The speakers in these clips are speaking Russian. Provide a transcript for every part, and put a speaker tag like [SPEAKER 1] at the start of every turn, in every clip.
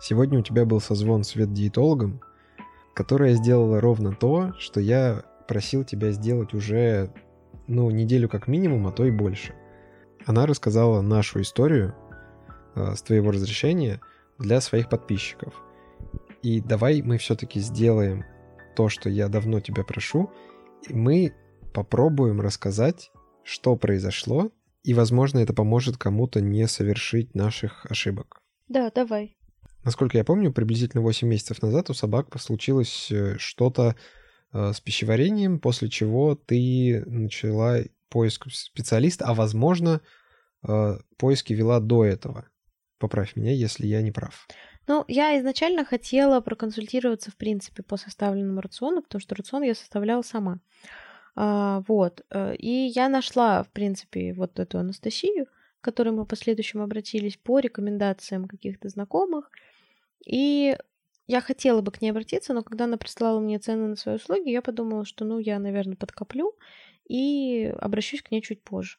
[SPEAKER 1] Сегодня у тебя был созвон с ветдиетологом, которая сделала ровно то, что я просил тебя сделать уже, ну, неделю как минимум, а то и больше. Она рассказала нашу историю э, с твоего разрешения для своих подписчиков. И давай мы все-таки сделаем то, что я давно тебя прошу, и мы попробуем рассказать, что произошло, и, возможно, это поможет кому-то не совершить наших ошибок.
[SPEAKER 2] Да, давай.
[SPEAKER 1] Насколько я помню, приблизительно 8 месяцев назад у собак случилось э, что-то э, с пищеварением, после чего ты начала поиск специалиста, а возможно, э, поиски вела до этого. Поправь меня, если я не прав.
[SPEAKER 2] Ну, я изначально хотела проконсультироваться, в принципе, по составленному рациону, потому что рацион я составляла сама. А, вот. И я нашла, в принципе, вот эту Анастасию, к которой мы в последующем обратились по рекомендациям каких-то знакомых. И я хотела бы к ней обратиться, но когда она прислала мне цены на свои услуги, я подумала, что, ну, я, наверное, подкоплю и обращусь к ней чуть позже.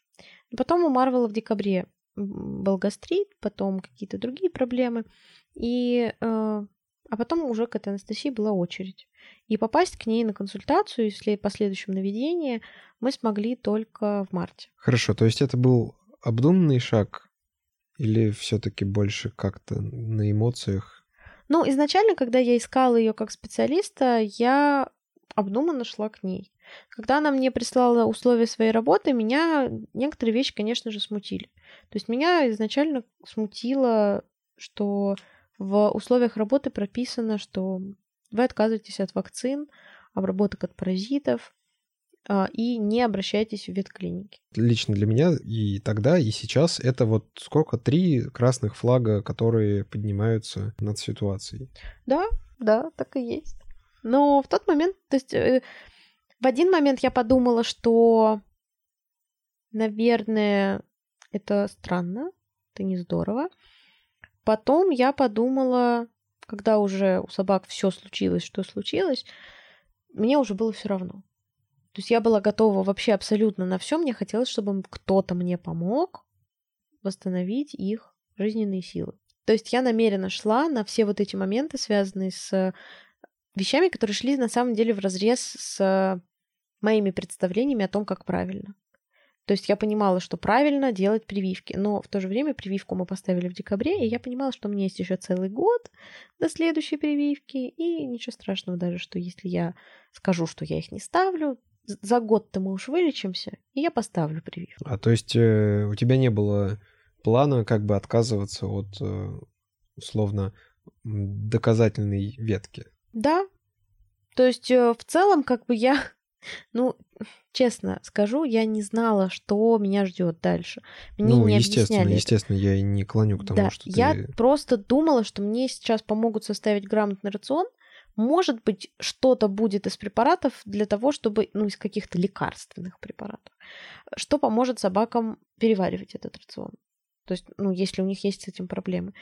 [SPEAKER 2] Потом у Марвела в декабре был гастрит, потом какие-то другие проблемы, и, э, а потом уже к этой Анастасии была очередь. И попасть к ней на консультацию, если последующем наведении, мы смогли только в марте.
[SPEAKER 1] Хорошо, то есть это был обдуманный шаг или все-таки больше как-то на эмоциях
[SPEAKER 2] ну, изначально, когда я искала ее как специалиста, я обдуманно шла к ней. Когда она мне прислала условия своей работы, меня некоторые вещи, конечно же, смутили. То есть меня изначально смутило, что в условиях работы прописано, что вы отказываетесь от вакцин, обработок от паразитов, а, и не обращайтесь в ветклиники.
[SPEAKER 1] Лично для меня и тогда, и сейчас это вот сколько? Три красных флага, которые поднимаются над ситуацией.
[SPEAKER 2] Да, да, так и есть. Но в тот момент, то есть э, в один момент я подумала, что, наверное, это странно, это не здорово. Потом я подумала, когда уже у собак все случилось, что случилось, мне уже было все равно. То есть я была готова вообще абсолютно на все. Мне хотелось, чтобы кто-то мне помог восстановить их жизненные силы. То есть я намеренно шла на все вот эти моменты, связанные с вещами, которые шли на самом деле в разрез с моими представлениями о том, как правильно. То есть я понимала, что правильно делать прививки, но в то же время прививку мы поставили в декабре, и я понимала, что у меня есть еще целый год до следующей прививки, и ничего страшного даже, что если я скажу, что я их не ставлю, за год-то мы уж вылечимся, и я поставлю прививку.
[SPEAKER 1] А то есть э, у тебя не было плана как бы отказываться от э, условно доказательной ветки?
[SPEAKER 2] Да. То есть э, в целом как бы я, ну, честно скажу, я не знала, что меня ждет дальше.
[SPEAKER 1] Мне ну, не естественно, объясняли естественно, я и не клоню к тому,
[SPEAKER 2] да,
[SPEAKER 1] что
[SPEAKER 2] я
[SPEAKER 1] ты...
[SPEAKER 2] просто думала, что мне сейчас помогут составить грамотный рацион, может быть, что-то будет из препаратов для того, чтобы, ну, из каких-то лекарственных препаратов, что поможет собакам переваривать этот рацион. То есть, ну, если у них есть с этим проблемы.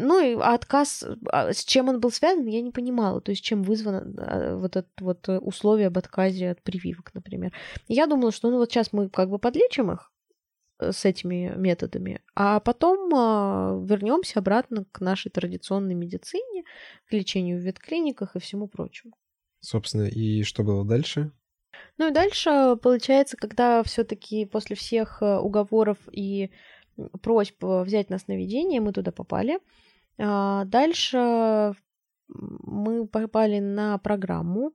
[SPEAKER 2] Ну и отказ, а, с чем он был связан, я не понимала. То есть, чем вызвано а, вот это вот условие об отказе от прививок, например. Я думала, что ну вот сейчас мы как бы подлечим их, Э, с этими методами, а потом э, вернемся обратно к нашей традиционной медицине, к лечению в ветклиниках и всему прочему.
[SPEAKER 1] Собственно, и что было дальше?
[SPEAKER 2] Ну и дальше, получается, когда все-таки после всех э, уговоров и просьб взять нас на ведение, мы туда попали. А дальше мы попали на программу,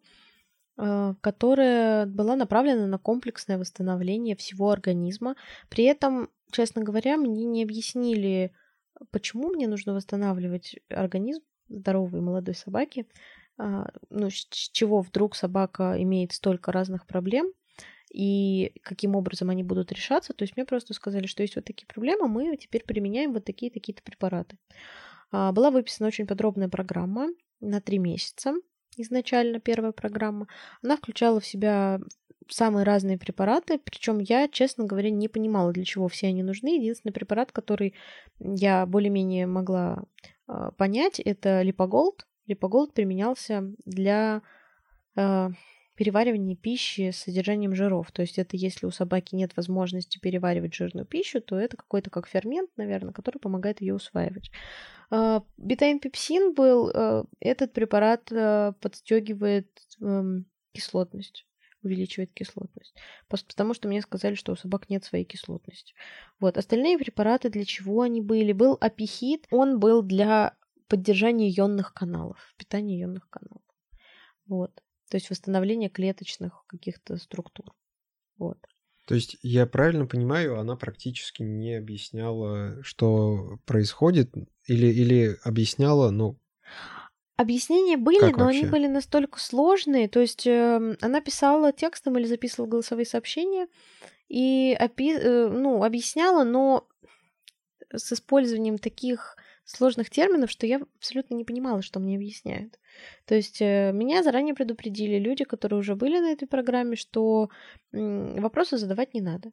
[SPEAKER 2] Э, которая была направлена на комплексное восстановление всего организма. При этом, честно говоря, мне не объяснили, почему мне нужно восстанавливать организм здоровой молодой собаки, а, ну, с чего вдруг собака имеет столько разных проблем, и каким образом они будут решаться. То есть мне просто сказали, что есть вот такие проблемы, мы теперь применяем вот такие такие-то препараты. А, была выписана очень подробная программа на три месяца, изначально первая программа, она включала в себя самые разные препараты, причем я, честно говоря, не понимала, для чего все они нужны. Единственный препарат, который я более-менее могла э, понять, это липоголд. Липоголд применялся для э, переваривание пищи с содержанием жиров. То есть это если у собаки нет возможности переваривать жирную пищу, то это какой-то как фермент, наверное, который помогает ее усваивать. А, бетаинпепсин был, э, этот препарат э, подстегивает эм, кислотность увеличивает кислотность. Потому, что мне сказали, что у собак нет своей кислотности. Вот. Остальные препараты для чего они были? Был апихит, он был для поддержания ионных каналов, питания ионных каналов. Вот. То есть восстановление клеточных каких-то структур. Вот.
[SPEAKER 1] То есть я правильно понимаю, она практически не объясняла, что происходит, или, или объясняла, ну,
[SPEAKER 2] Объяснения были, как но вообще? они были настолько сложные. То есть э, она писала текстом или записывала голосовые сообщения и опи- э, ну, объясняла, но с использованием таких сложных терминов, что я абсолютно не понимала, что мне объясняют. То есть э, меня заранее предупредили люди, которые уже были на этой программе, что вопросы задавать не надо.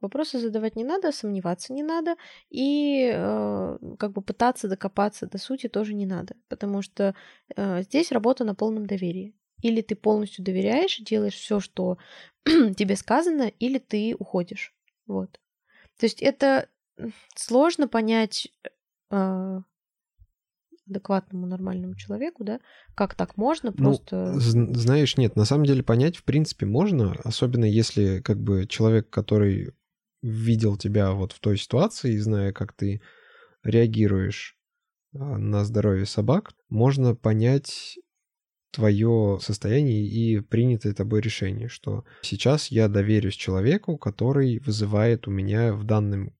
[SPEAKER 2] Вопросы задавать не надо, сомневаться не надо, и э, как бы пытаться докопаться до сути тоже не надо, потому что э, здесь работа на полном доверии. Или ты полностью доверяешь делаешь все, что тебе сказано, или ты уходишь. Вот. То есть это сложно понять э, адекватному нормальному человеку, да, как так можно ну, просто...
[SPEAKER 1] Ну, знаешь, нет, на самом деле понять в принципе можно, особенно если как бы человек, который видел тебя вот в той ситуации, зная, как ты реагируешь а, на здоровье собак, можно понять твое состояние и принятое тобой решение, что сейчас я доверюсь человеку, который вызывает у меня в данном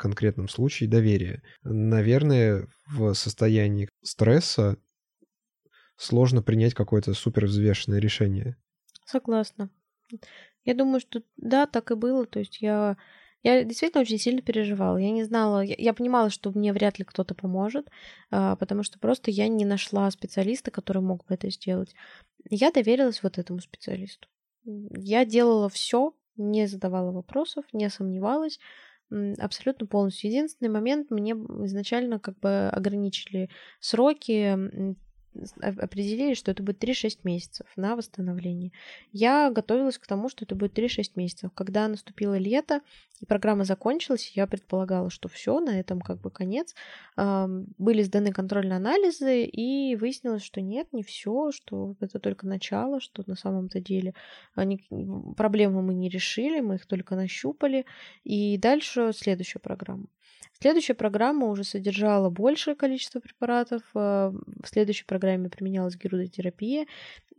[SPEAKER 1] конкретном случае доверие. Наверное, в состоянии стресса сложно принять какое-то супервзвешенное решение.
[SPEAKER 2] Согласна. Я думаю, что да, так и было. То есть я я действительно очень сильно переживала. Я не знала, я, я понимала, что мне вряд ли кто-то поможет, а, потому что просто я не нашла специалиста, который мог бы это сделать. Я доверилась вот этому специалисту. Я делала все, не задавала вопросов, не сомневалась абсолютно полностью. Единственный момент, мне изначально как бы ограничили сроки, определили, что это будет 3-6 месяцев на восстановление. Я готовилась к тому, что это будет 3-6 месяцев. Когда наступило лето и программа закончилась, я предполагала, что все, на этом как бы конец. Были сданы контрольные анализы, и выяснилось, что нет, не все, что это только начало, что на самом-то деле они, проблемы мы не решили, мы их только нащупали. И дальше следующая программа. Следующая программа уже содержала большее количество препаратов. Э, в следующей программе применялась герудотерапия.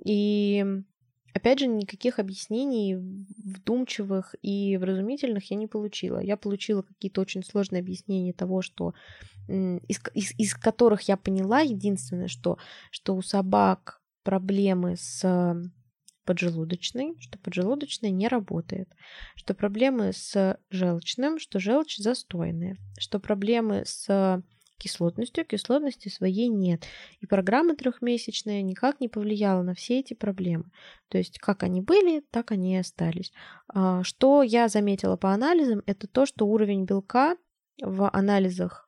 [SPEAKER 2] И Опять же, никаких объяснений вдумчивых и вразумительных я не получила. Я получила какие-то очень сложные объяснения того, что из, из, из которых я поняла единственное, что, что у собак проблемы с поджелудочной, что поджелудочная не работает, что проблемы с желчным, что желчь застойная, что проблемы с кислотностью, кислотности своей нет. И программа трехмесячная никак не повлияла на все эти проблемы. То есть как они были, так они и остались. А, что я заметила по анализам, это то, что уровень белка в анализах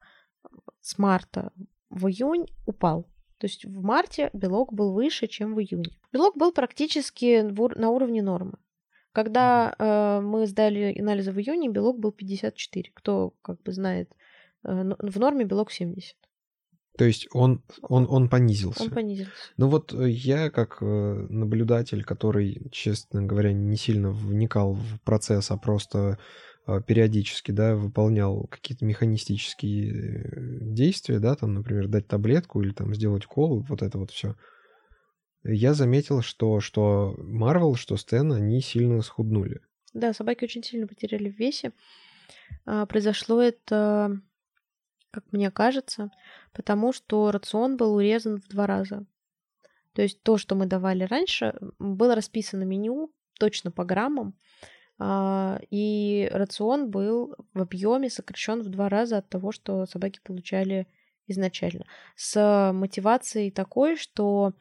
[SPEAKER 2] с марта в июнь упал. То есть в марте белок был выше, чем в июне. Белок был практически на уровне нормы. Когда э, мы сдали анализы в июне, белок был 54. Кто как бы знает, э, в норме белок 70.
[SPEAKER 1] То есть он, он, он понизился.
[SPEAKER 2] Он понизился.
[SPEAKER 1] Ну вот э, я как э, наблюдатель, который, честно говоря, не сильно вникал в процесс, а просто периодически, да, выполнял какие-то механистические э, действия, да, там, например, дать таблетку или там сделать укол, вот это вот все. Я заметил, что что Марвел, что Стэн, они сильно схуднули.
[SPEAKER 2] Да, собаки очень сильно потеряли в весе. А, произошло это, как мне кажется, потому что рацион был урезан в два раза. То есть то, что мы давали раньше, было расписано меню точно по граммам, а, и рацион был в объеме сокращен в два раза от того, что собаки получали изначально. С мотивацией такой, что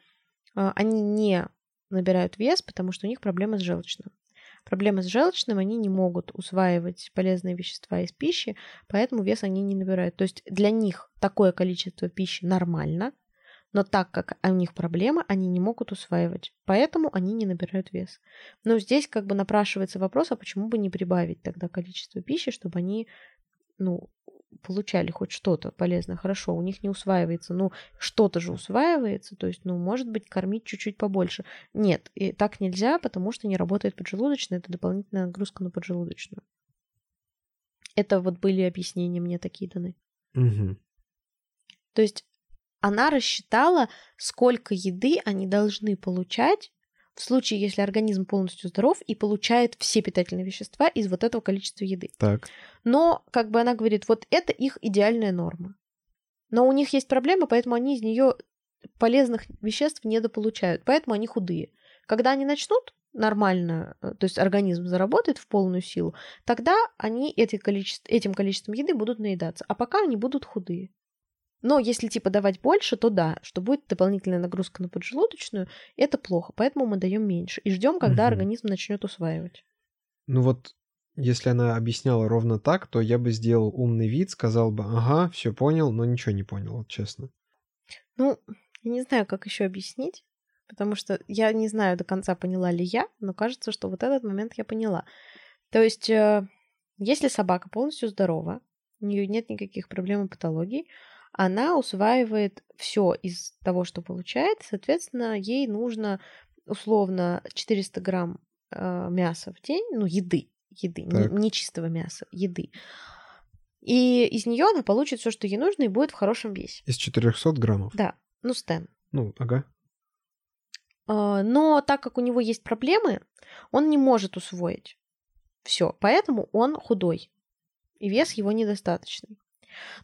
[SPEAKER 2] а, они не набирают вес, потому что у них проблемы с желчным. Проблемы с желчным, они не могут усваивать полезные вещества из пищи, поэтому вес они не набирают. То есть для них такое количество пищи нормально, Но так как у них проблемы, они не могут усваивать. Поэтому они не набирают вес. Но здесь как бы напрашивается вопрос, а почему бы не прибавить тогда количество пищи, чтобы они ну, получали хоть что-то полезное, хорошо, у них не усваивается, ну, что-то же усваивается, то есть, ну, может быть, кормить чуть-чуть побольше. Нет, и так нельзя, потому что не работает поджелудочная, это дополнительная нагрузка на поджелудочную. Это вот были объяснения мне такие даны.
[SPEAKER 1] Угу.
[SPEAKER 2] То есть она рассчитала, сколько еды они должны получать в случае, если организм полностью здоров и получает все питательные вещества из вот этого количества еды.
[SPEAKER 1] Так.
[SPEAKER 2] Но, как бы она говорит, вот это их идеальная норма. Но у них есть проблема, поэтому они из нее полезных веществ недополучают, поэтому они худые. Когда они начнут нормально, э, то есть организм заработает в полную силу, тогда они эти количество, этим количеством еды будут наедаться, а пока они будут худые. Но если типа давать больше, то да, что будет дополнительная нагрузка на поджелудочную, это плохо, поэтому мы даем меньше и ждем, когда угу. организм начнет усваивать.
[SPEAKER 1] Ну вот, если она объясняла ровно так, то я бы сделал умный вид, сказал бы, ага, все понял, но ничего не понял, вот честно.
[SPEAKER 2] Ну, я не знаю, как еще объяснить, потому что я не знаю до конца, поняла ли я, но кажется, что вот этот момент я поняла. То есть, э, если собака полностью здорова, у нее нет никаких проблем и патологий, она усваивает все из того, что получает. Соответственно, ей нужно условно 400 грамм э, мяса в день, ну, еды, еды, не, не чистого мяса, еды. И из нее она получит все, что ей нужно, и будет в хорошем весе.
[SPEAKER 1] Из 400 граммов?
[SPEAKER 2] Да, ну, стен.
[SPEAKER 1] Ну, ага.
[SPEAKER 2] Э, но так как у него есть проблемы, он не может усвоить все, поэтому он худой, и вес его недостаточный.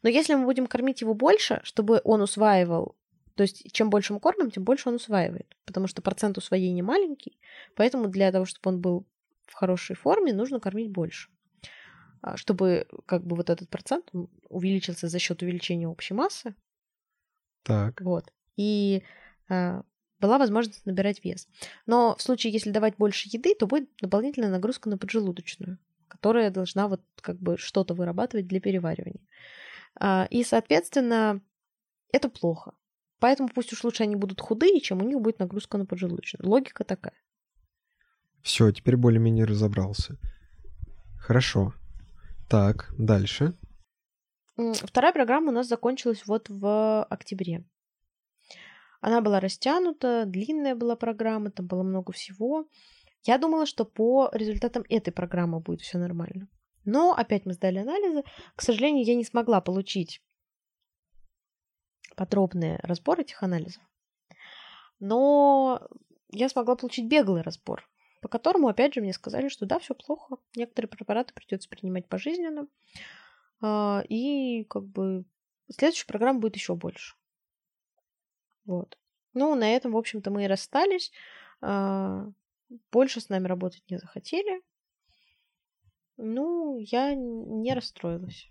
[SPEAKER 2] Но если мы будем кормить его больше, чтобы он усваивал, то есть чем больше мы кормим, тем больше он усваивает, потому что процент усвоения маленький, поэтому для того, чтобы он был в хорошей форме, нужно кормить больше а, чтобы как бы вот этот процент увеличился за счет увеличения общей массы.
[SPEAKER 1] Так.
[SPEAKER 2] Вот. И а, была возможность набирать вес. Но в случае, если давать больше еды, то будет дополнительная нагрузка на поджелудочную которая должна вот как бы что-то вырабатывать для переваривания. А, и, соответственно, это плохо. Поэтому пусть уж лучше они будут худые, чем у них будет нагрузка на поджелудочную. Логика такая.
[SPEAKER 1] Все, теперь более-менее разобрался. Хорошо. Так, дальше.
[SPEAKER 2] Вторая программа у нас закончилась вот в октябре. Она была растянута, длинная была программа, там было много всего. Я думала, что по результатам этой программы будет все нормально. Но опять мы сдали анализы. К сожалению, я не смогла получить подробный разбор этих анализов. Но я смогла получить беглый разбор, по которому, опять же, мне сказали, что да, все плохо. Некоторые препараты придется принимать пожизненно. А, и как бы следующая программа будет еще больше. Вот. Ну, на этом, в общем-то, мы и расстались. Больше с нами работать не захотели. Ну, я не расстроилась.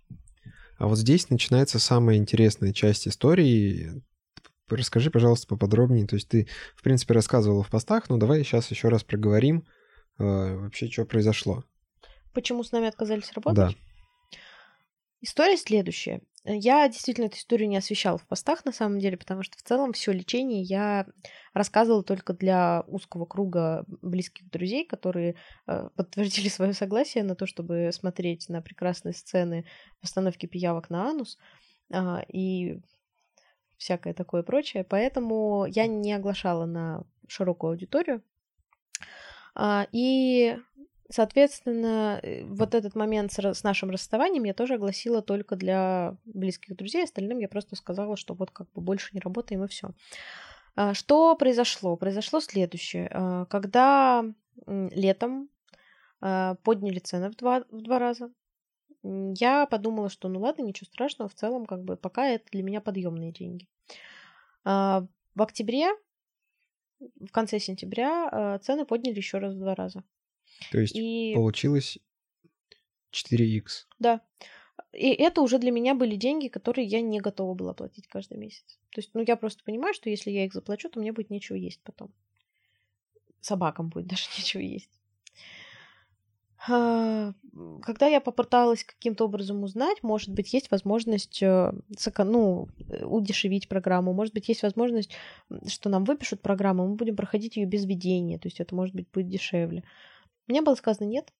[SPEAKER 1] А вот здесь начинается самая интересная часть истории. Расскажи, пожалуйста, поподробнее. То есть ты, в принципе, рассказывала в постах, но давай сейчас еще раз проговорим э, вообще, что произошло.
[SPEAKER 2] Почему с нами отказались работать?
[SPEAKER 1] Да.
[SPEAKER 2] История следующая. Я действительно эту историю не освещала в постах, на самом деле, потому что в целом все лечение я рассказывала только для узкого круга близких друзей, которые э, подтвердили свое согласие на то, чтобы смотреть на прекрасные сцены постановки пиявок на анус э, и всякое такое прочее. Поэтому я не оглашала на широкую аудиторию. Э, и Соответственно, э, вот этот момент с, нашим расставанием я тоже огласила только для близких друзей. Остальным я просто сказала, что вот как бы больше не работаем и все. А, что произошло? Произошло следующее. А, когда летом а, подняли цены в два, в два раза, я подумала, что ну ладно, ничего страшного, в целом как бы пока это для меня подъемные деньги. В октябре, в конце сентября цены подняли еще раз в два раза.
[SPEAKER 1] То есть и... получилось 4х.
[SPEAKER 2] Да. И это уже для меня были деньги, которые я не готова была платить каждый месяц. То есть, ну, я просто понимаю, что если я их заплачу, то мне будет нечего есть потом. Собакам будет даже нечего есть. А, когда я попыталась каким-то образом узнать, может быть, есть возможность э, ну, э, удешевить программу, может быть, есть возможность, что нам выпишут программу, мы будем проходить ее без ведения, то есть это, может быть, будет дешевле. Мне было сказано нет.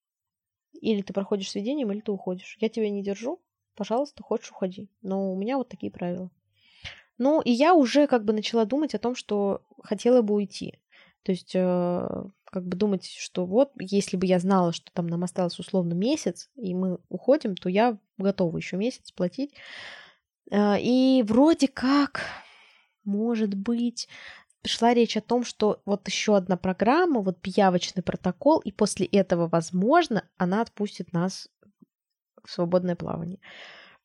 [SPEAKER 2] Или ты проходишь с ведением, или ты уходишь. Я тебя не держу, пожалуйста, хочешь, уходи. Но у меня вот такие правила. Ну, и я уже как бы начала думать о том, что хотела бы уйти. То есть э, как бы думать, что вот, если бы я знала, что там нам осталось условно месяц, и мы уходим, то я готова еще месяц платить. Э, и вроде как, может быть, пришла речь о том, что вот еще одна программа, вот пиявочный протокол, и после этого, возможно, она отпустит нас в свободное плавание.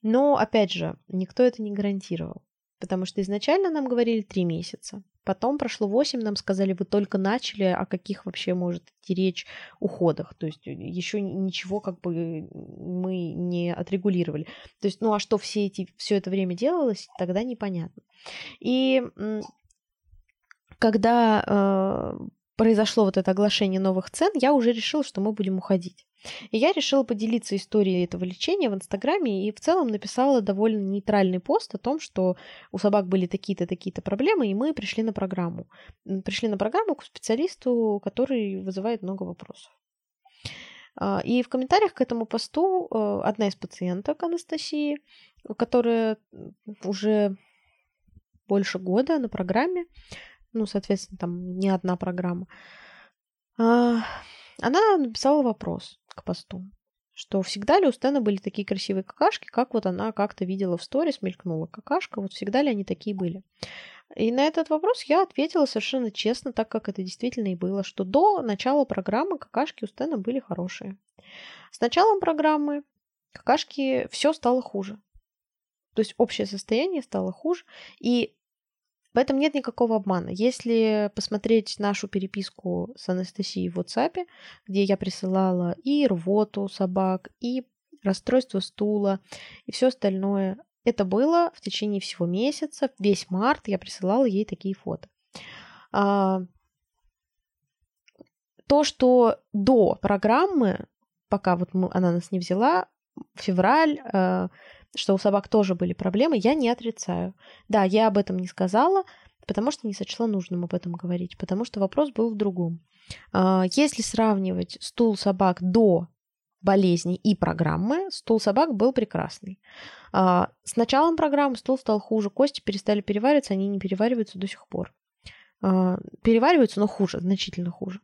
[SPEAKER 2] Но, опять же, никто это не гарантировал, потому что изначально нам говорили три месяца. Потом прошло 8, нам сказали, вы только начали, о каких вообще может идти речь уходах. То есть э, еще ничего как бы мы не отрегулировали. То есть, ну а что все, эти, все это время делалось, тогда непонятно. И когда э, произошло вот это оглашение новых цен, я уже решила, что мы будем уходить. И я решила поделиться историей этого лечения в Инстаграме и в целом написала довольно нейтральный пост о том, что у собак были такие-то, такие-то проблемы, и мы пришли на программу. Пришли на программу к специалисту, который вызывает много вопросов. А, и в комментариях к этому посту э, одна из пациенток Анастасии, которая уже больше года на программе, ну, соответственно, там не одна программа, а, она написала вопрос к посту, что всегда ли у Стэна были такие красивые какашки, как вот она как-то видела в сторис, мелькнула какашка, вот всегда ли они такие были. И на этот вопрос я ответила совершенно честно, так как это действительно и было, что до начала программы какашки у Стэна были хорошие. С началом программы какашки все стало хуже. То есть общее состояние стало хуже, и в этом нет никакого обмана. Если посмотреть нашу переписку с Анастасией в WhatsApp, где я присылала и рвоту собак, и расстройство стула, и все остальное, это было в течение всего месяца, весь март я присылала ей такие фото. А, то, что до программы, пока вот мы, она нас не взяла, февраль, а, что у собак тоже были проблемы, я не отрицаю. Да, я об этом не сказала, потому что не сочла нужным об этом говорить, потому что вопрос был в другом. А, если сравнивать стул собак до болезни и программы, стул собак был прекрасный. А, с началом программы стул стал хуже, кости перестали перевариваться, они не перевариваются до сих пор. А, перевариваются, но хуже, значительно хуже.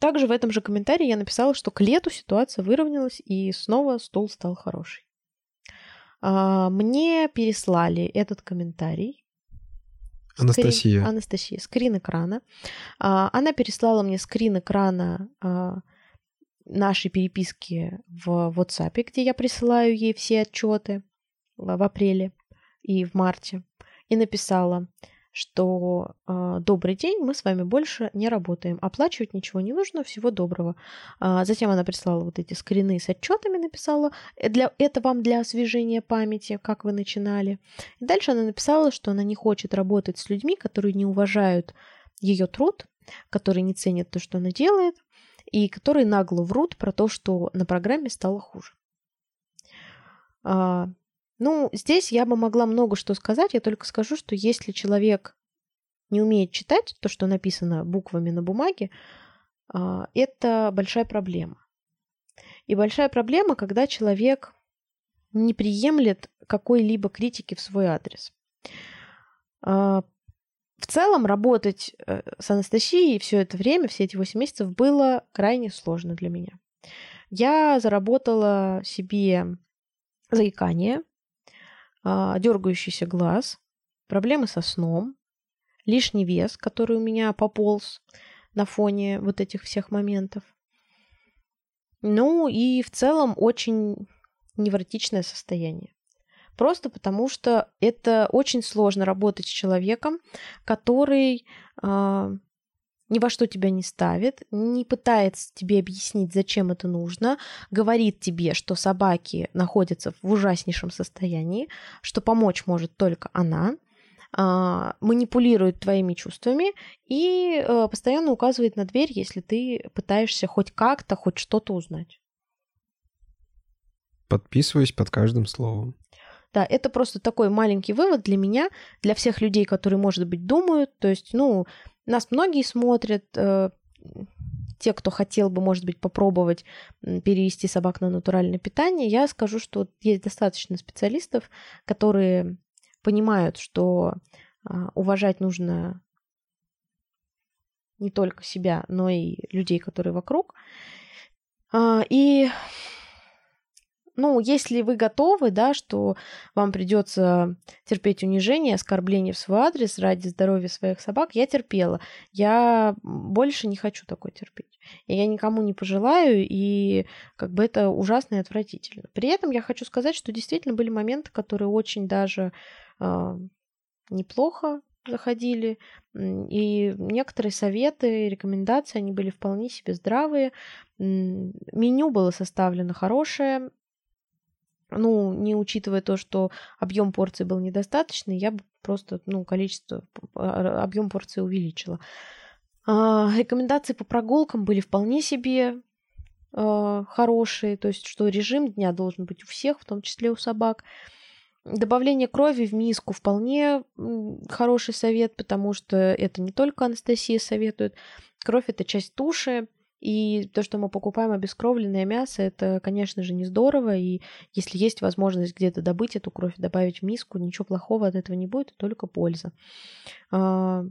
[SPEAKER 2] Также в этом же комментарии я написала, что к лету ситуация выровнялась, и снова стол стал хороший. А, мне переслали этот комментарий.
[SPEAKER 1] Анастасия.
[SPEAKER 2] Скрин, Анастасия, скрин экрана. А, она переслала мне скрин экрана а, нашей переписки в WhatsApp, где я присылаю ей все отчеты в апреле и в марте, и написала, что э, добрый день, мы с вами больше не работаем, оплачивать ничего не нужно, всего доброго. А, затем она прислала вот эти скрины с отчетами, написала, «Э, для, это вам для освежения памяти, как вы начинали. И дальше она написала, что она не хочет работать с людьми, которые не уважают ее труд, которые не ценят то, что она делает, и которые нагло врут про то, что на программе стало хуже. А, ну, здесь я бы могла много что сказать, я только скажу, что если человек не умеет читать то, что написано буквами на бумаге, а, это большая проблема. И большая проблема, когда человек не приемлет какой-либо критики в свой адрес. А, в целом работать э, с Анастасией все это время, все эти 8 месяцев было крайне сложно для меня. Я заработала себе заикание, дергающийся глаз, проблемы со сном, лишний вес, который у меня пополз на фоне вот этих всех моментов. Ну и в целом очень невротичное состояние. Просто потому что это очень сложно работать с человеком, который э, ни во что тебя не ставит, не пытается тебе объяснить, зачем это нужно, говорит тебе, что собаки находятся в ужаснейшем состоянии, что помочь может только она, а, манипулирует твоими чувствами и а, постоянно указывает на дверь, если ты пытаешься хоть как-то, хоть что-то узнать.
[SPEAKER 1] Подписываюсь под каждым словом.
[SPEAKER 2] Да, это просто такой маленький вывод для меня, для всех людей, которые, может быть, думают. То есть, ну, нас многие смотрят, э, те, кто хотел бы, может быть, попробовать перевести собак на натуральное питание, я скажу, что есть достаточно специалистов, которые понимают, что а, уважать нужно не только себя, но и людей, которые вокруг. А, и ну, если вы готовы, да, что вам придется терпеть унижение, оскорбление в свой адрес ради здоровья своих собак, я терпела. Я больше не хочу такое терпеть. И я никому не пожелаю, и как бы это ужасно и отвратительно. При этом я хочу сказать, что действительно были моменты, которые очень даже э, неплохо заходили, и некоторые советы, рекомендации, они были вполне себе здравые. Меню было составлено хорошее, ну, не учитывая то, что объем порции был недостаточный, я бы просто, ну, количество, а, объем порции увеличила. А, рекомендации по прогулкам были вполне себе а, хорошие, то есть, что режим дня должен быть у всех, в том числе у собак. Добавление крови в миску вполне хороший совет, потому что это не только Анастасия советует. Кровь – это часть туши, и то, что мы покупаем обескровленное мясо, это, конечно же, не здорово. И если есть возможность где-то добыть эту кровь, добавить в миску, ничего плохого от этого не будет, только польза. А,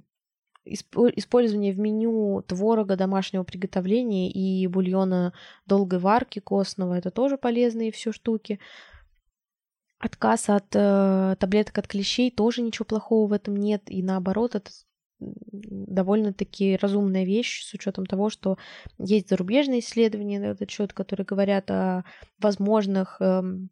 [SPEAKER 2] использование в меню творога домашнего приготовления и бульона долгой варки костного это тоже полезные все штуки. Отказ от э, таблеток от клещей тоже ничего плохого в этом нет. И наоборот, это довольно-таки разумная вещь с учетом того, что есть зарубежные исследования на этот счет, которые говорят о возможных эм,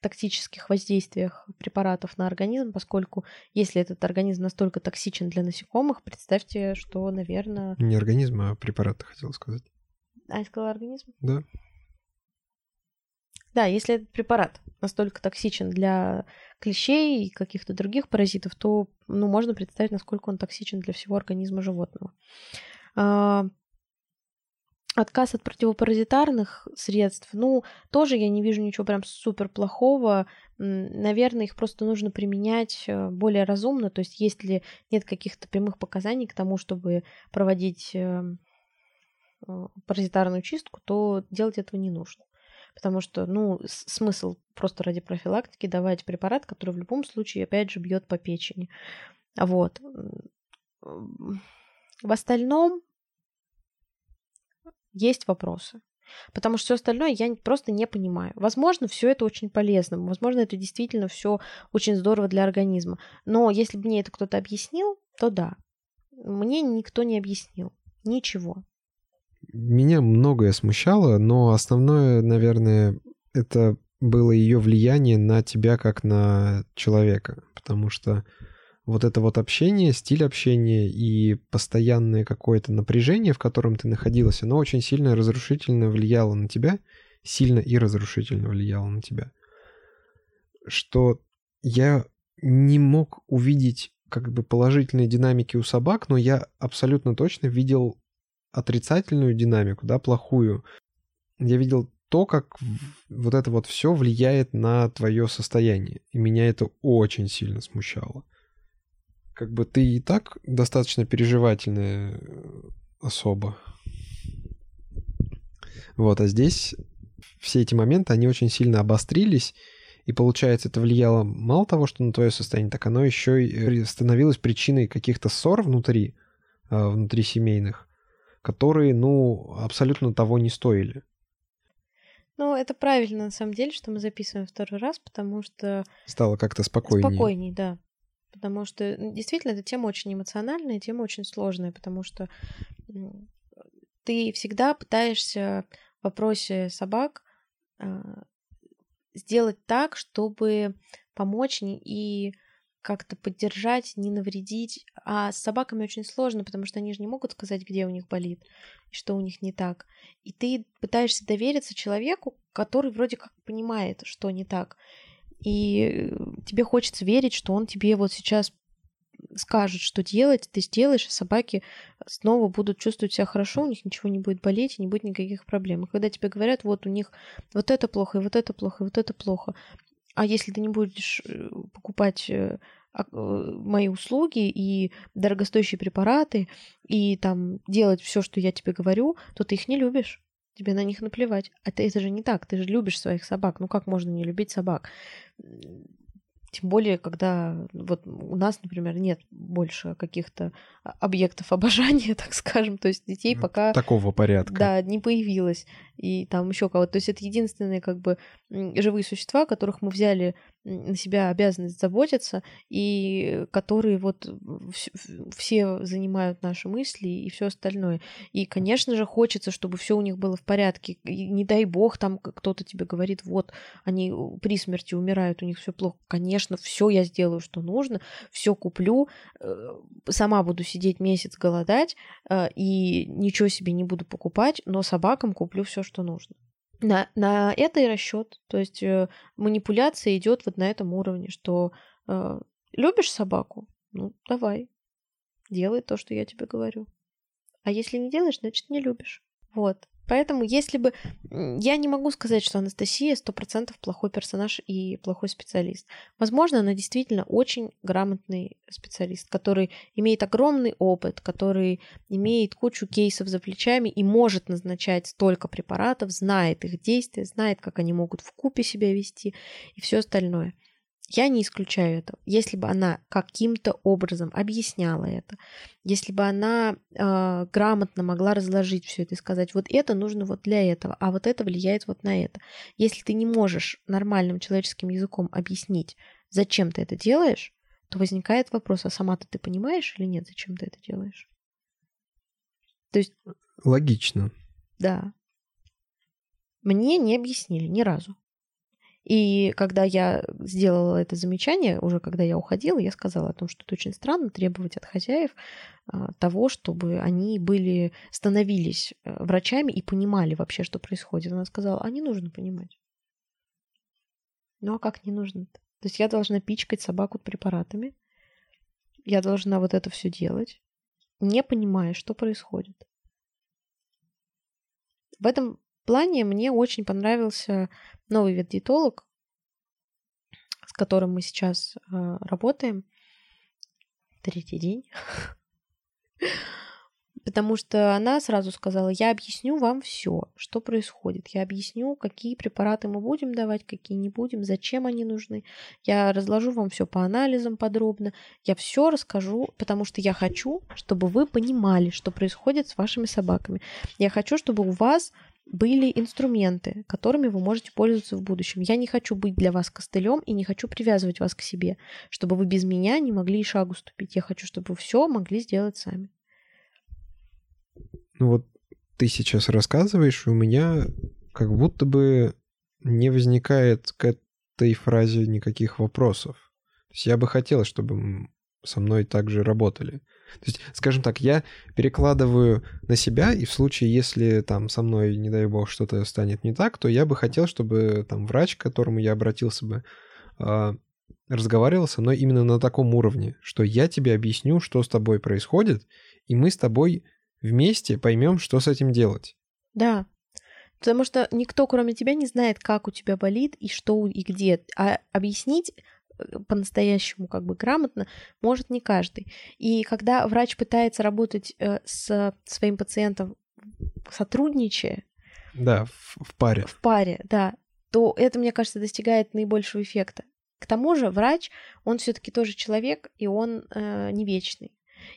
[SPEAKER 2] токсических воздействиях препаратов на организм, поскольку если этот организм настолько токсичен для насекомых, представьте, что, наверное...
[SPEAKER 1] Не организм, а препараты, хотел сказать.
[SPEAKER 2] А, я сказала организм?
[SPEAKER 1] Да.
[SPEAKER 2] Да, если этот препарат настолько токсичен для клещей и каких-то других паразитов, то ну, можно представить, насколько он токсичен для всего организма животного. А, отказ от противопаразитарных средств, ну, тоже я не вижу ничего прям супер плохого. Наверное, их просто нужно применять э, более разумно. То есть, если нет каких-то прямых показаний к тому, чтобы проводить э, э, паразитарную чистку, то делать этого не нужно. Потому что, ну, смысл просто ради профилактики давать препарат, который в любом случае, опять же, бьет по печени. Вот. В остальном есть вопросы. Потому что все остальное я просто не понимаю. Возможно, все это очень полезно. Возможно, это действительно все очень здорово для организма. Но если бы мне это кто-то объяснил, то да. Мне никто не объяснил. Ничего
[SPEAKER 1] меня многое смущало, но основное, наверное, это было ее влияние на тебя как на человека, потому что вот это вот общение, стиль общения и постоянное какое-то напряжение, в котором ты находилась, оно очень сильно разрушительно влияло на тебя, сильно и разрушительно влияло на тебя. Что я не мог увидеть как бы положительные динамики у собак, но я абсолютно точно видел отрицательную динамику, да, плохую. Я видел то, как вот это вот все влияет на твое состояние. И меня это очень сильно смущало. Как бы ты и так достаточно переживательная э, особа. Вот, а здесь все эти моменты, они очень сильно обострились, и получается, это влияло мало того, что на твое состояние, так оно еще и становилось причиной каких-то ссор внутри, а, внутри семейных которые, ну, абсолютно того не стоили.
[SPEAKER 2] Ну, это правильно, на самом деле, что мы записываем второй раз, потому что...
[SPEAKER 1] Стало как-то спокойнее.
[SPEAKER 2] Спокойней, да. Потому что действительно эта тема очень эмоциональная, тема очень сложная, потому что ты всегда пытаешься в вопросе собак а, сделать так, чтобы помочь и как-то поддержать, не навредить. А с собаками очень сложно, потому что они же не могут сказать, где у них болит, что у них не так. И ты пытаешься довериться человеку, который вроде как понимает, что не так. и тебе хочется верить, что он тебе вот сейчас скажет, что делать, ты сделаешь, и собаки снова будут чувствовать себя хорошо, у них ничего не будет болеть, и не будет никаких проблем. И когда тебе говорят, вот у них вот это плохо, и вот это плохо, и вот это плохо, а если ты не будешь э, покупать э, э, мои услуги и дорогостоящие препараты, и там делать все, что я тебе говорю, то ты их не любишь. Тебе на них наплевать. А ты, это же не так. Ты же любишь своих собак. Ну как можно не любить собак? Тем более, когда вот у нас, например, нет больше каких-то объектов обожания, так скажем, то есть детей пока...
[SPEAKER 1] Такого порядка.
[SPEAKER 2] Да, не появилось. И там еще кого-то. То есть это единственные как бы живые существа, которых мы взяли на себя обязанность заботиться, и которые вот все занимают наши мысли и все остальное. И, конечно же, хочется, чтобы все у них было в порядке. И не дай бог, там кто-то тебе говорит, вот, они при смерти умирают, у них все плохо. Конечно, все я сделаю, что нужно, все куплю, э, сама буду сидеть месяц голодать э, и ничего себе не буду покупать, но собакам куплю все, что нужно. На, на это и расчет. То есть э, манипуляция идет вот на этом уровне, что э, любишь собаку, ну давай, делай то, что я тебе говорю. А если не делаешь, значит не любишь. Вот. Поэтому, если бы... Я не могу сказать, что Анастасия сто процентов плохой персонаж и плохой специалист. Возможно, она действительно очень грамотный специалист, который имеет огромный опыт, который имеет кучу кейсов за плечами и может назначать столько препаратов, знает их действия, знает, как они могут в купе себя вести и все остальное. Я не исключаю этого. Если бы она каким-то образом объясняла это, если бы она э, грамотно могла разложить все это и сказать, вот это нужно вот для этого, а вот это влияет вот на это. Если ты не можешь нормальным человеческим языком объяснить, зачем ты это делаешь, то возникает вопрос, а сама-то ты понимаешь или нет, зачем ты это делаешь? То есть...
[SPEAKER 1] Логично.
[SPEAKER 2] Да. Мне не объяснили ни разу. И когда я сделала это замечание, уже когда я уходила, я сказала о том, что это очень странно требовать от хозяев а, того, чтобы они были, становились э, врачами и понимали вообще, что происходит. Она сказала, а не нужно понимать. Ну а как не нужно? -то? то есть я должна пичкать собаку препаратами, я должна вот это все делать, не понимая, что происходит. В этом плане мне очень понравился новый vet-диетолог, с которым мы сейчас э, работаем. Третий день. Потому что она сразу сказала, я объясню вам все, что происходит. Я объясню, какие препараты мы будем давать, какие не будем, зачем они нужны. Я разложу вам все по анализам подробно. Я все расскажу, потому что я хочу, чтобы вы понимали, что происходит с вашими собаками. Я хочу, чтобы у вас были инструменты, которыми вы можете пользоваться в будущем. Я не хочу быть для вас костылем и не хочу привязывать вас к себе, чтобы вы без меня не могли и шагу ступить. Я хочу, чтобы вы все могли сделать сами.
[SPEAKER 1] Ну вот ты сейчас рассказываешь, и у меня как будто бы не возникает к этой фразе никаких вопросов. То есть я бы хотел, чтобы со мной также работали. То есть, скажем так, я перекладываю на себя, и в случае, если там со мной, не дай бог, что-то станет не так, то я бы хотел, чтобы там врач, к которому я обратился бы, а, разговаривал со мной именно на таком уровне, что я тебе объясню, что с тобой происходит, и мы с тобой вместе поймем, что с этим делать.
[SPEAKER 2] Да, потому что никто, кроме тебя, не знает, как у тебя болит и что и где. А объяснить по-настоящему как бы грамотно может не каждый. И когда врач пытается работать э, с своим пациентом сотрудничая,
[SPEAKER 1] да, в, в паре,
[SPEAKER 2] в паре, да, то это, мне кажется, достигает наибольшего эффекта. К тому же врач, он все-таки тоже человек, и он э, не вечный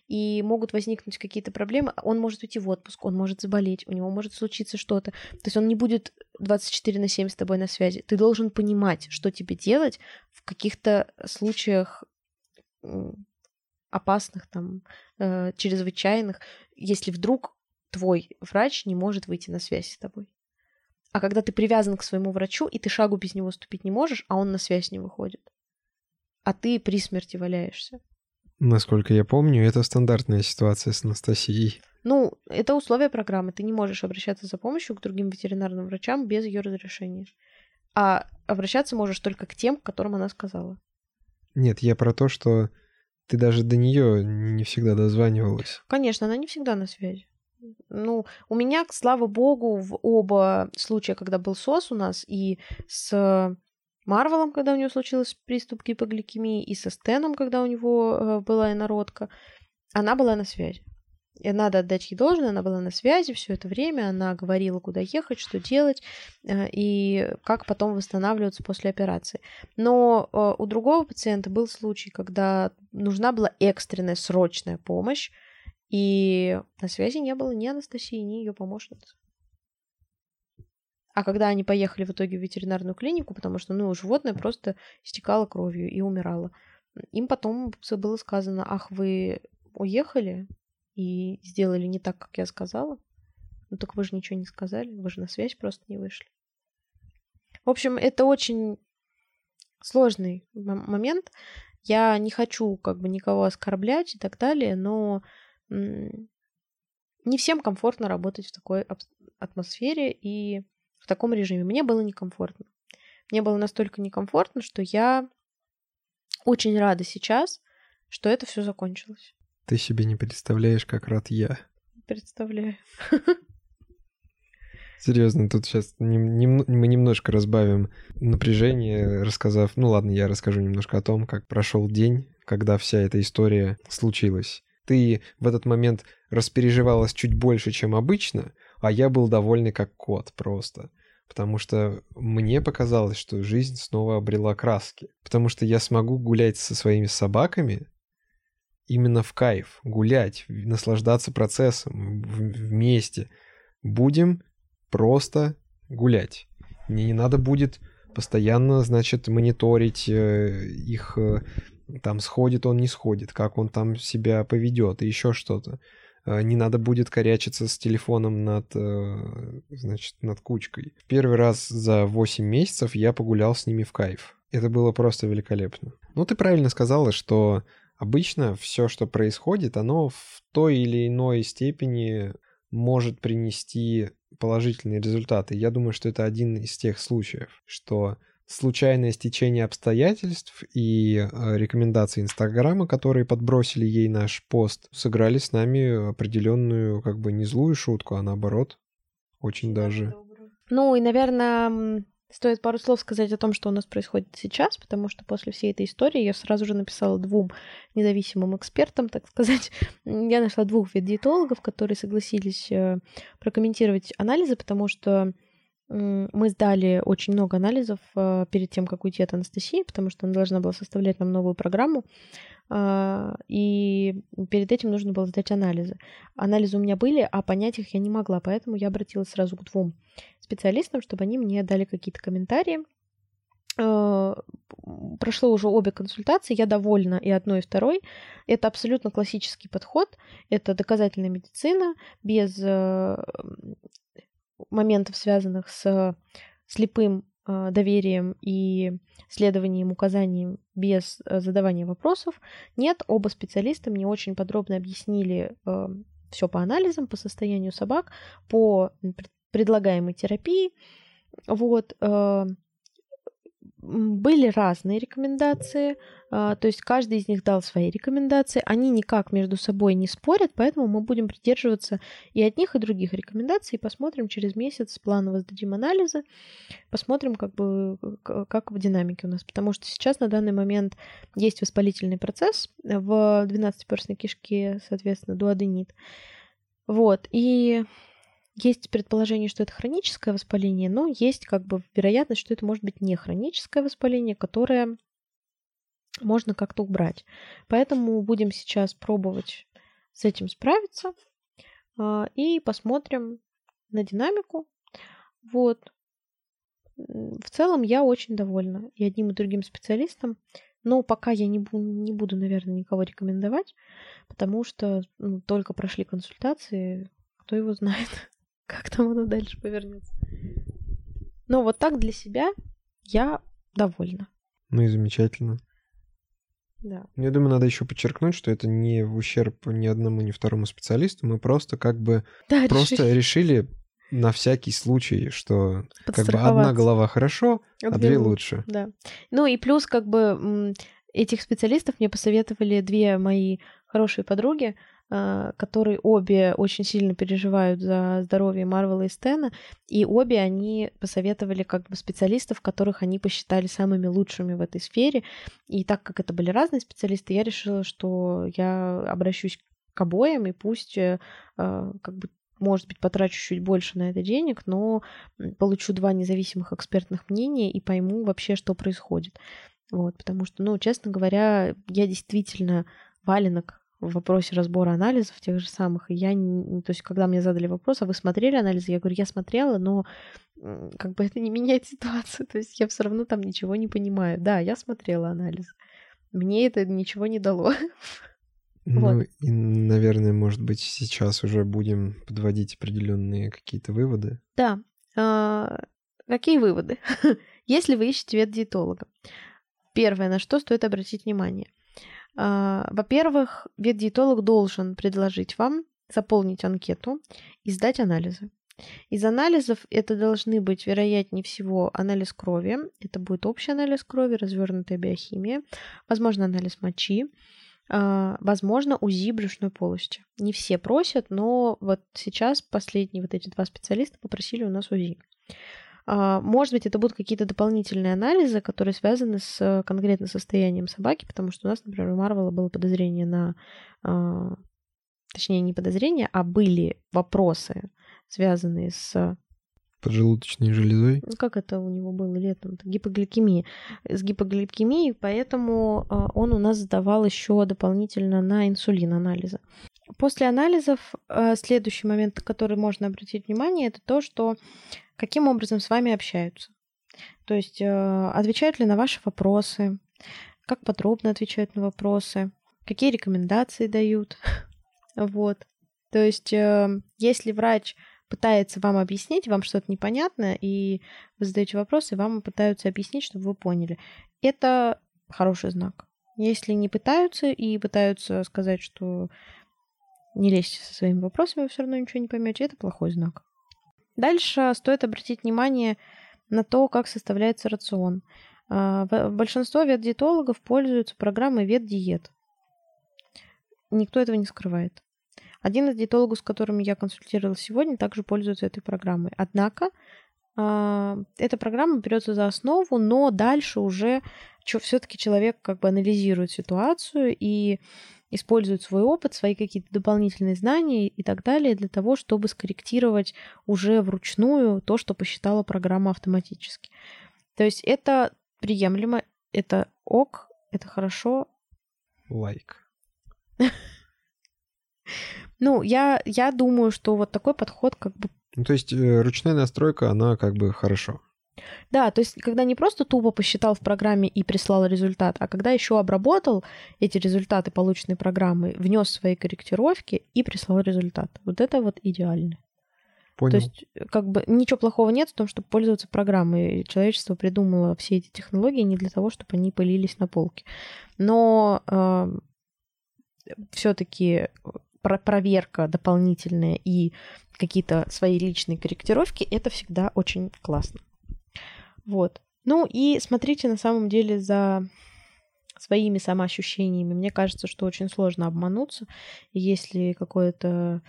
[SPEAKER 2] и могут возникнуть какие-то проблемы, он может уйти в отпуск, он может заболеть, у него может случиться что-то. То есть он не будет 24 на 7 с тобой на связи. Ты должен понимать, что тебе делать каких-то случаях опасных, там, э, чрезвычайных, если вдруг твой врач не может выйти на связь с тобой. А когда ты привязан к своему врачу, и ты шагу без него ступить не можешь, а он на связь не выходит, а ты при смерти валяешься,
[SPEAKER 1] Насколько я помню, это стандартная ситуация с Анастасией.
[SPEAKER 2] Ну, это условие программы. Ты не можешь обращаться за помощью к другим ветеринарным врачам без ее разрешения. А обращаться можешь только к тем, которым она сказала.
[SPEAKER 1] Нет, я про то, что ты даже до нее не всегда дозванивалась.
[SPEAKER 2] Конечно, она не всегда на связи. Ну, у меня, слава богу, в оба случая, когда был СОС у нас, и с Марвелом, когда у него случился приступ гипогликемии, и со Стеном, когда у него э, была инородка, она была на связи. Надо отдать ей должное, она была на связи все это время, она говорила, куда ехать, что делать э, и как потом восстанавливаться после операции. Но э, у другого пациента был случай, когда нужна была экстренная, срочная помощь, и на связи не было ни Анастасии, ни ее помощницы. А когда они поехали в итоге в ветеринарную клинику, потому что, ну, животное просто истекало кровью и умирало, им потом было сказано, ах, вы уехали и сделали не так, как я сказала. Ну так вы же ничего не сказали, вы же на связь просто не вышли. В общем, это очень сложный момент. Я не хочу как бы никого оскорблять и так далее, но не всем комфортно работать в такой атмосфере и в таком режиме. Мне было некомфортно. Мне было настолько некомфортно, что я очень рада сейчас, что это все закончилось.
[SPEAKER 1] Ты себе не представляешь, как рад я.
[SPEAKER 2] Представляю.
[SPEAKER 1] Серьезно, тут сейчас нем, нем, мы немножко разбавим напряжение, рассказав... Ну ладно, я расскажу немножко о том, как прошел день, когда вся эта история случилась. Ты в этот момент распереживалась чуть больше, чем обычно, а я был довольный как кот просто. Потому что мне показалось, что жизнь снова обрела краски. Потому что я смогу гулять со своими собаками, именно в кайф, гулять, наслаждаться процессом вместе. Будем просто гулять. Мне не надо будет постоянно, значит, мониторить э, их, э, там, сходит он, не сходит, как он там себя поведет и еще что-то. Э, не надо будет корячиться с телефоном над, значит, над кучкой. Первый раз за 8 месяцев я погулял с ними в кайф. Это было просто великолепно. Ну, ты правильно сказала, что Обычно все, что происходит, оно в той или иной степени может принести положительные результаты. Я думаю, что это один из тех случаев, что случайное стечение обстоятельств и э, рекомендации Инстаграма, которые подбросили ей наш пост, сыграли с нами определенную, как бы не злую шутку, а наоборот, очень даже.
[SPEAKER 2] Ну и, наверное, Стоит пару слов сказать о том, что у нас происходит сейчас, потому что после всей этой истории я сразу же написала двум независимым экспертам, так сказать. Я нашла двух ветдиетологов, которые согласились э, прокомментировать анализы, потому что мы сдали очень много анализов э, перед тем, как уйти от Анастасии, потому что она должна была составлять нам новую программу. А, и перед этим нужно было сдать анализы. Анализы у меня были, а понять их я не могла, поэтому я обратилась сразу к двум специалистам, чтобы они мне дали какие-то комментарии. А, прошло уже обе консультации, я довольна и одной, и второй. Это абсолютно классический подход, это доказательная медицина без э, моментов, связанных с слепым а, доверием и следованием указаниям без э, задавания вопросов. Нет, оба специалиста мне очень подробно объяснили э, все по анализам, по состоянию собак, по предлагаемой терапии. Вот. Э, были разные рекомендации, а, то есть каждый из них дал свои рекомендации, они никак между собой не спорят, поэтому мы будем придерживаться и одних, и других рекомендаций, и посмотрим через месяц, планово сдадим анализы, посмотрим, как бы, как в динамике у нас, потому что сейчас на данный момент есть воспалительный процесс в 12-перстной кишке, соответственно, дуоденит. Вот, и есть предположение, что это хроническое воспаление, но есть как бы вероятность, что это может быть не хроническое воспаление, которое можно как-то убрать. Поэтому будем сейчас пробовать с этим справиться а, и посмотрим на динамику. Вот. В целом я очень довольна и одним, и другим специалистом, но пока я не, бу- не буду, наверное, никого рекомендовать, потому что ну, только прошли консультации, кто его знает. Как там оно дальше повернется. Но вот так для себя я довольна.
[SPEAKER 1] Ну и замечательно.
[SPEAKER 2] Да.
[SPEAKER 1] Я думаю, надо еще подчеркнуть, что это не в ущерб ни одному, ни второму специалисту. Мы просто как бы
[SPEAKER 2] да,
[SPEAKER 1] просто решили. решили на всякий случай, что как бы одна голова хорошо, а, а две лучше.
[SPEAKER 2] Да. Ну и плюс как бы этих специалистов мне посоветовали две мои хорошие подруги, которые обе очень сильно переживают за здоровье Марвела и Стена, и обе они посоветовали как бы специалистов, которых они посчитали самыми лучшими в этой сфере. И так как это были разные специалисты, я решила, что я обращусь к обоим, и пусть э, а, как бы может быть, потрачу чуть больше на это денег, но получу два независимых экспертных мнения и пойму вообще, что происходит. Вот, потому что, ну, честно говоря, я действительно валенок в вопросе разбора анализов тех же самых. И я, то есть, когда мне задали вопрос, а вы смотрели анализы, я говорю, я смотрела, но как бы это не меняет ситуацию. То есть я все равно там ничего не понимаю. Да, я смотрела анализы. Мне это ничего не дало.
[SPEAKER 1] Ну, вот. и, наверное, может быть, сейчас уже будем подводить определенные какие-то выводы.
[SPEAKER 2] Да. А, какие выводы? Если вы ищете ветдиетолога, первое, на что стоит обратить внимание. А, во-первых, ветдиетолог должен предложить вам заполнить анкету и сдать анализы. Из анализов это должны быть, вероятнее всего, анализ крови. Это будет общий анализ крови, развернутая биохимия, возможно, анализ мочи, а, возможно, УЗИ брюшной полости. Не все просят, но вот сейчас последние вот эти два специалиста попросили у нас УЗИ. А, может быть, это будут какие-то дополнительные анализы, которые связаны с конкретным состоянием собаки, потому что у нас, например, у Марвела было подозрение на... А, точнее, не подозрение, а были вопросы, связанные с
[SPEAKER 1] поджелудочной железой.
[SPEAKER 2] Ну, как это у него было летом? Гипогликемия. С гипогликемией, поэтому а, он у нас сдавал еще дополнительно на инсулин анализы. После анализов а, следующий момент, на который можно обратить внимание, это то, что каким образом с вами общаются. То есть а, отвечают ли на ваши вопросы, как подробно отвечают на вопросы, какие рекомендации дают. вот. То есть если врач пытается вам объяснить, вам что-то непонятно, и вы задаете вопросы, вам пытаются объяснить, чтобы вы поняли. Это хороший знак. Если не пытаются и пытаются сказать, что не лезьте со своими вопросами, вы все равно ничего не поймете, это плохой знак. Дальше стоит обратить внимание на то, как составляется рацион. А, большинство ветдиетологов пользуются программой ветдиет. Никто этого не скрывает. Один из диетологов, с которыми я консультировалась сегодня, также пользуется этой программой. Однако а, эта программа берется за основу, но дальше уже все-таки человек как бы анализирует ситуацию и использует свой опыт, свои какие-то дополнительные знания и так далее для того, чтобы скорректировать уже вручную то, что посчитала программа автоматически. То есть это приемлемо, это ок, это хорошо.
[SPEAKER 1] Лайк.
[SPEAKER 2] Like. Ну, я, я думаю, что вот такой подход как бы...
[SPEAKER 1] Ну, то есть э, ручная настройка, она как бы хорошо.
[SPEAKER 2] Да, то есть когда не просто тупо посчитал в программе и прислал результат, а когда еще обработал эти результаты полученной программы, внес свои корректировки и прислал результат. Вот это вот идеально.
[SPEAKER 1] Понял.
[SPEAKER 2] То есть, э, как бы ничего плохого нет в том, чтобы пользоваться программой. Человечество придумало все эти технологии не для того, чтобы они пылились на полке. Но э, все-таки проверка дополнительная и какие-то свои личные корректировки, это всегда очень классно. Вот. Ну и смотрите на самом деле за своими самоощущениями. Мне кажется, что очень сложно обмануться, если какое-то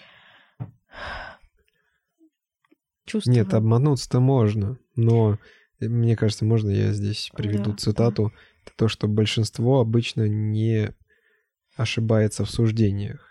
[SPEAKER 2] чувство...
[SPEAKER 1] Нет, обмануться-то можно, но мне кажется, можно я здесь приведу да, цитату. Да. Это то, что большинство обычно не ошибается в суждениях.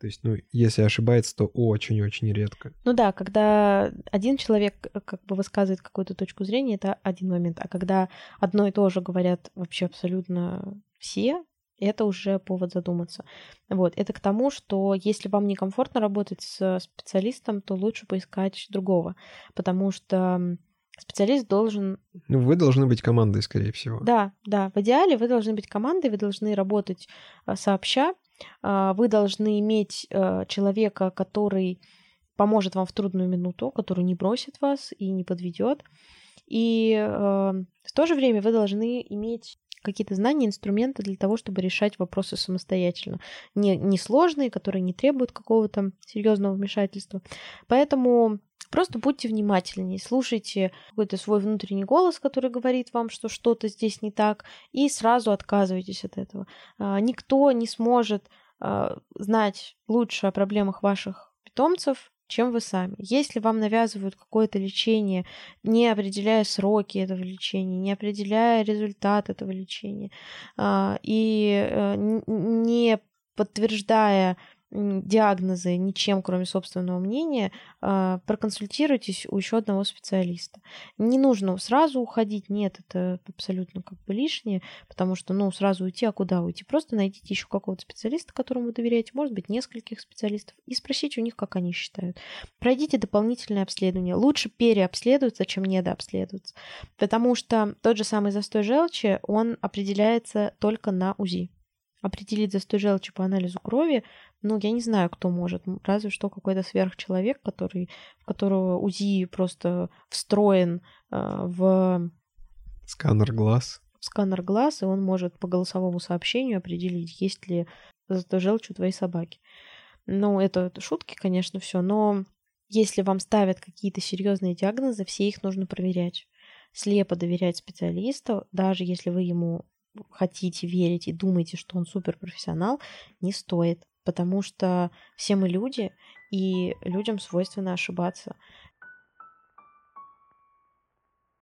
[SPEAKER 1] То есть, ну, если ошибается, то очень-очень редко.
[SPEAKER 2] Ну да, когда один человек э, как бы высказывает какую-то точку зрения, это один момент. А когда одно и то же говорят вообще абсолютно все, это уже повод задуматься. Вот. Это к тому, что если вам некомфортно работать с специалистом, то лучше поискать другого, потому что специалист должен...
[SPEAKER 1] Ну, вы должны быть командой, скорее всего.
[SPEAKER 2] Да, да. В идеале вы должны быть командой, вы должны работать э, сообща, а, вы должны иметь э, человека, который поможет вам в трудную минуту, который не бросит вас и не подведет. И э, в то же время вы должны иметь какие-то знания, инструменты для того, чтобы решать вопросы самостоятельно. Не, не сложные, которые не требуют какого-то серьезного вмешательства. Поэтому Просто будьте внимательнее, слушайте какой-то свой внутренний голос, который говорит вам, что что-то здесь не так, и сразу отказывайтесь от этого. А, никто не сможет а, знать лучше о проблемах ваших питомцев, чем вы сами. Если вам навязывают какое-то лечение, не определяя сроки этого лечения, не определяя результат этого лечения, а, и э, не подтверждая диагнозы ничем, кроме собственного мнения, а, проконсультируйтесь у еще одного специалиста. Не нужно сразу уходить, нет, это абсолютно как бы лишнее, потому что, ну, сразу уйти, а куда уйти? Просто найдите еще какого-то специалиста, которому доверяете, может быть, нескольких специалистов, и спросите у них, как они считают. Пройдите дополнительное обследование. Лучше переобследоваться, чем недообследоваться, потому что тот же самый застой желчи, он определяется только на УЗИ определить застой желчи по анализу крови, ну, я не знаю, кто может. Разве что какой-то сверхчеловек, который, в которого УЗИ просто встроен э, в...
[SPEAKER 1] Сканер глаз.
[SPEAKER 2] Сканер глаз, и он может по голосовому сообщению определить, есть ли застой желчи у твоей собаки. Ну, это, это шутки, конечно, все, но если вам ставят какие-то серьезные диагнозы, все их нужно проверять. Слепо доверять специалисту, даже если вы ему хотите верить и думаете, что он суперпрофессионал, не стоит, потому что все мы люди, и людям свойственно ошибаться.